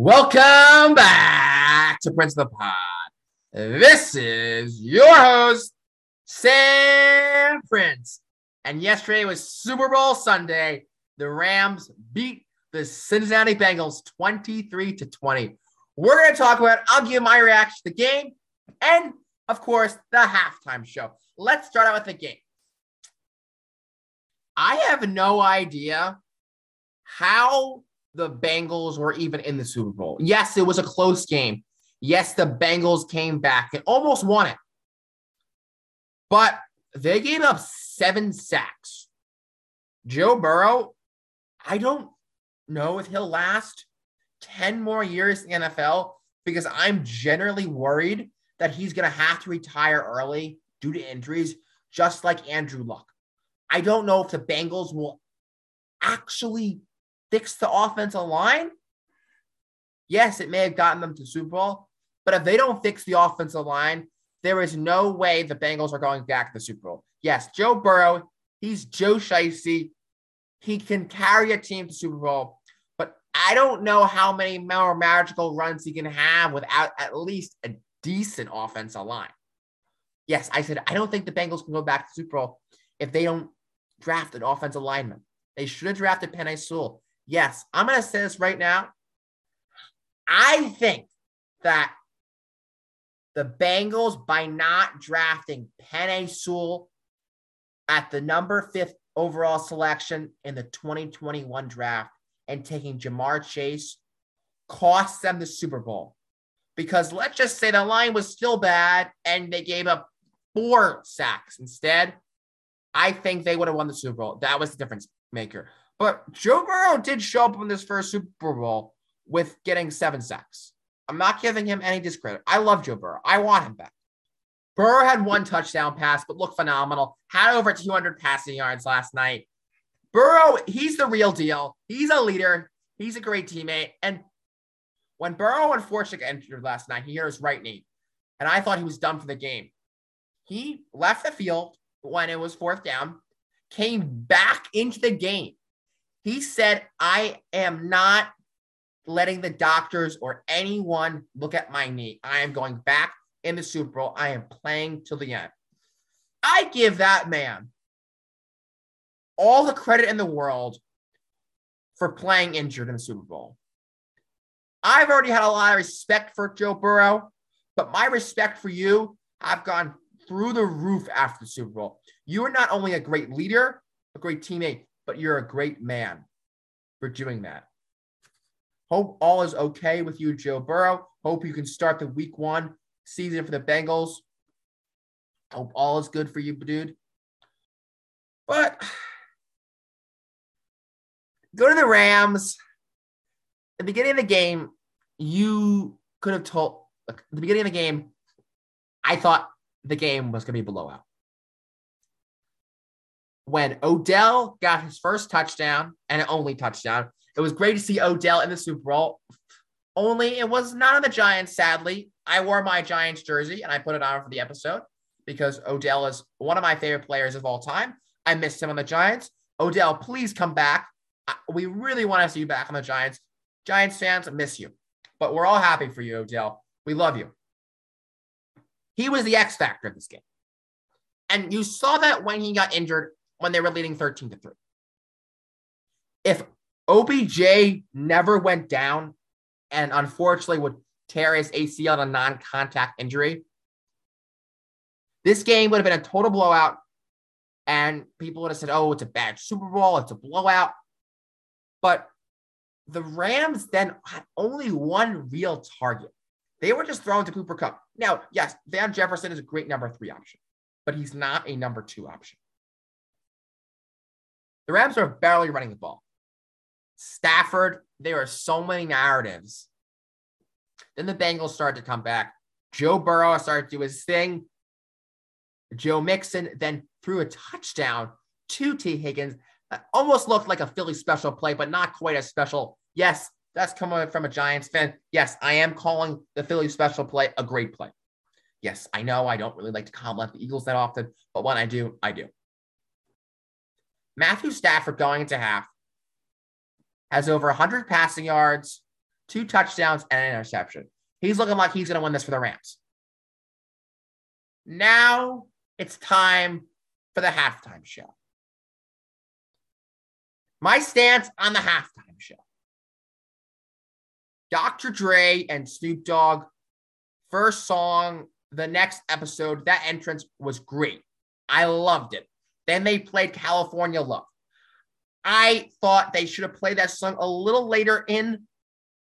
Welcome back to Prince of the Pod. This is your host, Sam Prince. And yesterday was Super Bowl Sunday. The Rams beat the Cincinnati Bengals 23 to 20. We're going to talk about, I'll give my reaction to the game and, of course, the halftime show. Let's start out with the game. I have no idea how the Bengals were even in the Super Bowl. Yes, it was a close game. Yes, the Bengals came back and almost won it. But they gave up seven sacks. Joe Burrow, I don't know if he'll last 10 more years in the NFL because I'm generally worried that he's going to have to retire early due to injuries, just like Andrew Luck. I don't know if the Bengals will actually fix the offensive line. Yes, it may have gotten them to Super Bowl, but if they don't fix the offensive line, there is no way the Bengals are going back to the Super Bowl. Yes, Joe Burrow, he's Joe Shiesty. He can carry a team to Super Bowl, but I don't know how many more magical runs he can have without at least a decent offensive line. Yes, I said I don't think the Bengals can go back to Super Bowl if they don't draft an offensive lineman. They should have drafted Penei Sewell. Yes, I'm going to say this right now. I think that the Bengals, by not drafting Penei Sewell at the number fifth overall selection in the 2021 draft and taking Ja'Marr Chase, cost them the Super Bowl. Because let's just say the line was still bad and they gave up four sacks instead. I think they would have won the Super Bowl. That was the difference maker. But Joe Burrow did show up in this first Super Bowl with getting seven sacks. I'm not giving him any discredit. I love Joe Burrow. I want him back. Burrow had one touchdown pass, but looked phenomenal. Had over 200 passing yards last night. Burrow, he's the real deal. He's a leader. He's a great teammate. And when Burrow unfortunately entered last night, he hurt his right knee. And I thought he was done for the game. He left the field when it was fourth down, came back into the game. He said, I am not letting the doctors or anyone look at my knee. I am going back in the Super Bowl. I am playing till the end. I give that man all the credit in the world for playing injured in the Super Bowl. I've already had a lot of respect for Joe Burrow, but my respect for you I've gone through the roof after the Super Bowl. You are not only a great leader, a great teammate, but you're a great man for doing that. Hope all is okay with you, Joe Burrow. Hope you can start the week one season for the Bengals. Hope all is good for you, dude. But go to the Rams. At the beginning of the game, you could have told at the beginning of the game, I thought the game was going to be blowout when Odell got his first touchdown and only touchdown. It was great to see Odell in the Super Bowl. Only it was not on the Giants, sadly. I wore my Giants jersey and I put it on for the episode because Odell is one of my favorite players of all time. I missed him on the Giants. Odell, please come back. We really want to see you back on the Giants. Giants fans, miss you. But we're all happy for you, Odell. We love you. He was the X factor of this game. And you saw that when he got injured when they were leading 13 to 3. If OBJ never went down and unfortunately would tear his ACL on a non contact injury, this game would have been a total blowout. And people would have said, oh, it's a bad Super Bowl, it's a blowout. But the Rams then had only one real target. They were just throwing to Cooper Kupp. Now, yes, Van Jefferson is a great number three option, but he's not a number two option. The Rams are barely running the ball. Stafford, there are so many narratives. Then the Bengals started to come back. Joe Burrow started to do his thing. Joe Mixon then threw a touchdown to Tee Higgins. That almost looked like a Philly special play, but not quite as special. Yes, that's coming from a Giants fan. Yes, I am calling the Philly special play a great play. Yes, I know I don't really like to compliment the Eagles that often, but when I do, I do. Matthew Stafford going into half has over 100 passing yards, two touchdowns, and an interception. He's looking like he's going to win this for the Rams. Now it's time for the halftime show. My stance on the halftime show Dr. Dre and Snoop Dogg, first song, the next episode, that entrance was great. I loved it. Then they played California Love. I thought they should have played that song a little later in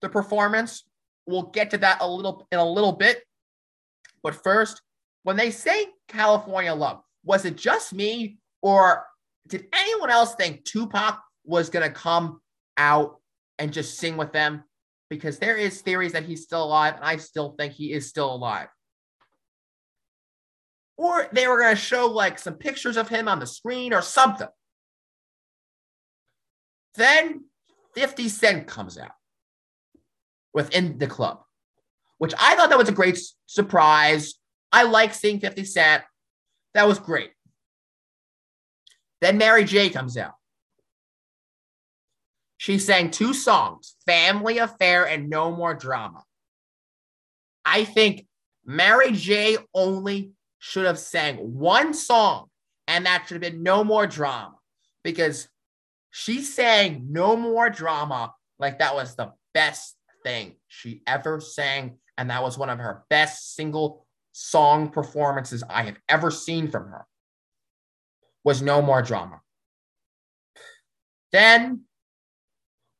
the performance. We'll get to that a little in a little bit. But first, when they say California Love, was it just me or did anyone else think Tupac was going to come out and just sing with them? Because there is theories that he's still alive, and I still think he is still alive. Or they were going to show like some pictures of him on the screen or something. Then 50 Cent comes out within the club, which I thought that was a great surprise. I like seeing 50 Cent. That was great. Then Mary J comes out. She sang two songs, Family Affair and No More Drama. I think Mary J only should have sang one song, and that should have been No More Drama because she sang No More Drama like that was the best thing she ever sang. And that was one of her best single song performances I have ever seen from her. Was No More Drama. Then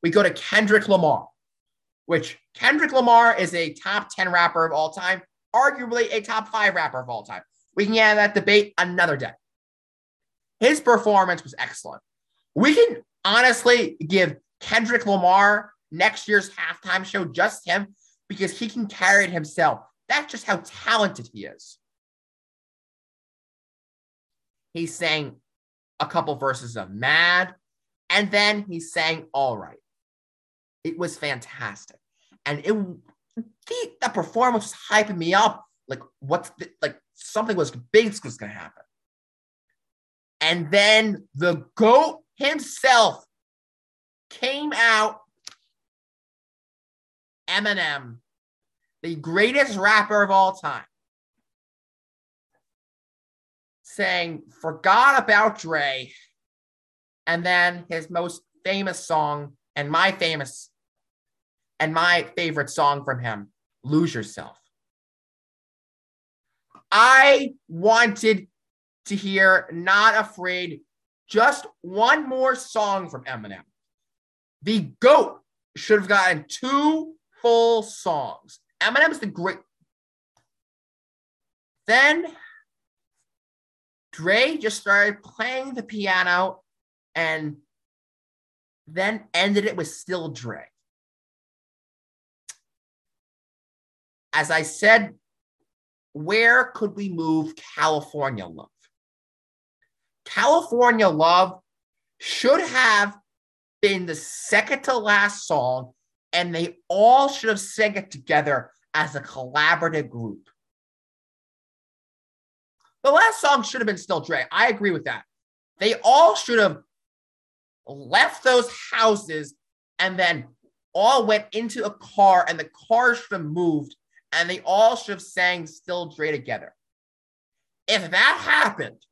we go to Kendrick Lamar, which Kendrick Lamar is a top 10 rapper of all time, arguably a top five rapper of all time. We can have that debate another day. His performance was excellent. We can honestly give Kendrick Lamar next year's halftime show just him because he can carry it himself. That's just how talented he is. He sang a couple verses of Mad, and then he sang All Right. It was fantastic. And it the, that performance was hyping me up. Like, what's the, like something was big was gonna happen. And then the GOAT himself came out Eminem, the greatest rapper of all time, saying, Forgot about Dre. And then his most famous song, and my famous and my favorite song from him, Lose Yourself. I wanted to hear Not Afraid just one more song from Eminem. The GOAT should have gotten two full songs. Eminem's the great. Then Dre just started playing the piano and then ended it with Still Dre. As I said, where could we move California Love? California Love should have been the second to last song, and they all should have sang it together as a collaborative group. The last song should have been Still Dre. I agree with that. They all should have left those houses and then all went into a car, and the car should have moved, and they all should have sang Still Dre together. If that happened,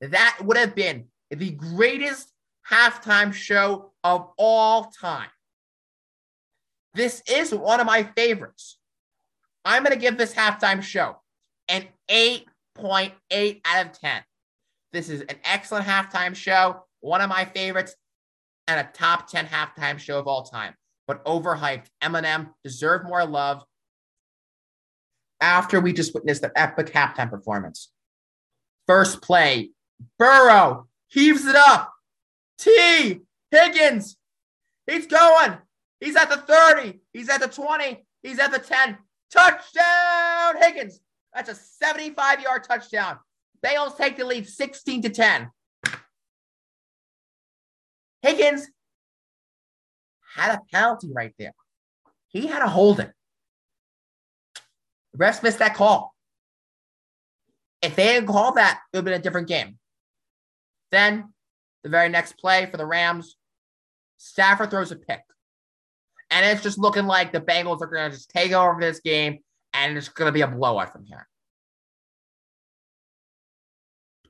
that would have been the greatest halftime show of all time. This is one of my favorites. I'm going to give this halftime show an 8.8 out of 10. This is an excellent halftime show, one of my favorites, and a top 10 halftime show of all time. But overhyped. Eminem deserved more love after we just witnessed that epic halftime performance. First play, Burrow heaves it up. Tee Higgins. He's going. He's at the 30. He's at the 20. He's at the 10. Touchdown, Higgins. That's a 75 yard touchdown. Bengals take the lead 16 to 10. Higgins had a penalty right there. He had a holding. Refs missed that call. If they had called that, it would have been a different game. Then the very next play for the Rams, Stafford throws a pick. And it's just looking like the Bengals are going to just take over this game and it's going to be a blowout from here.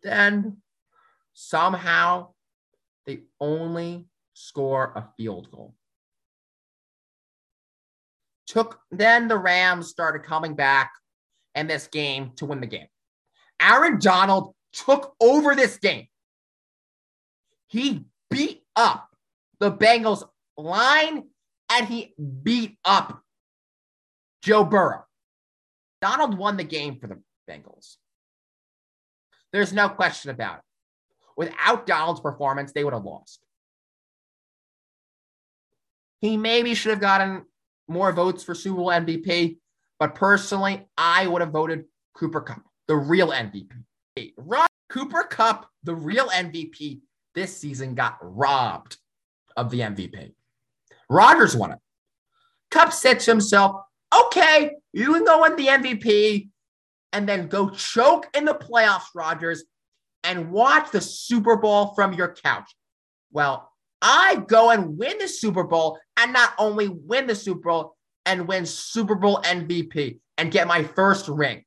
Then somehow they only score a field goal. Took then the Rams started coming back in this game to win the game. Aaron Donald took over this game. He beat up the Bengals line and he beat up Joe Burrow. Donald won the game for the Bengals. There's no question about it. Without Donald's performance, they would have lost. He maybe should have gotten more votes for Super Bowl MVP, but personally, I would have voted Cooper Kupp, the real MVP. Cooper Kupp, the real MVP this season, got robbed of the MVP. Rodgers won it. Kupp said to himself, okay, you can go win the MVP and then go choke in the playoffs, Rodgers, and watch the Super Bowl from your couch. Well, I go and win the Super Bowl and not only win the Super Bowl and win Super Bowl MVP and get my first ring.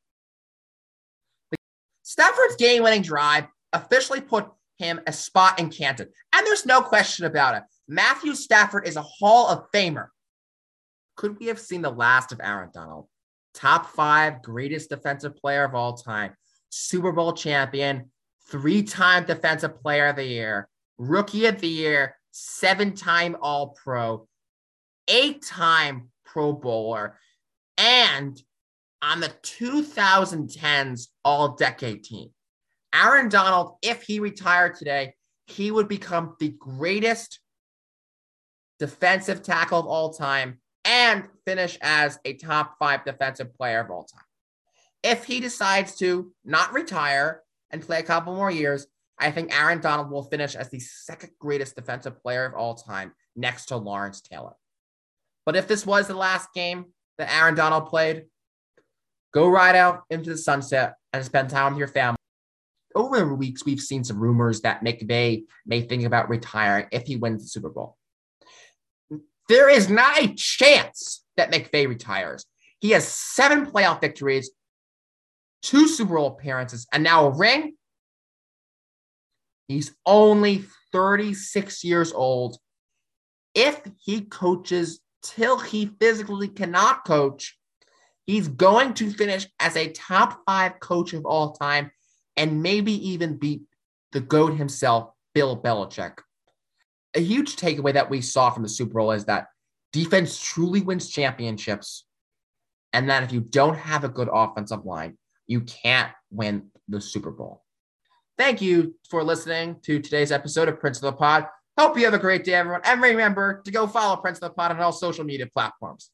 Stafford's game winning drive officially put him a spot in Canton. And there's no question about it. Matthew Stafford is a Hall of Famer. Could we have seen the last of Aaron Donald? Top five greatest defensive player of all time, Super Bowl champion, three time defensive player of the year, rookie of the year, seven time All Pro, eight time Pro Bowler, and on the 2010s All Decade team. Aaron Donald, if he retired today, he would become the greatest defensive tackle of all time and finish as a top five defensive player of all time. If he decides to not retire and play a couple more years, I think Aaron Donald will finish as the second greatest defensive player of all time next to Lawrence Taylor. But if this was the last game that Aaron Donald played, go right out into the sunset and spend time with your family. Over the weeks, we've seen some rumors that McVay may think about retiring if he wins the Super Bowl. There is not a chance that McVay retires. He has seven playoff victories, two Super Bowl appearances, and now a ring. He's only 36 years old. If he coaches till he physically cannot coach, he's going to finish as a top five coach of all time and maybe even beat the GOAT himself, Bill Belichick. A huge takeaway that we saw from the Super Bowl is that defense truly wins championships, and that if you don't have a good offensive line, you can't win the Super Bowl. Thank you for listening to today's episode of Prince of the Pod. Hope you have a great day, everyone. And remember to go follow Prince of the Pod on all social media platforms.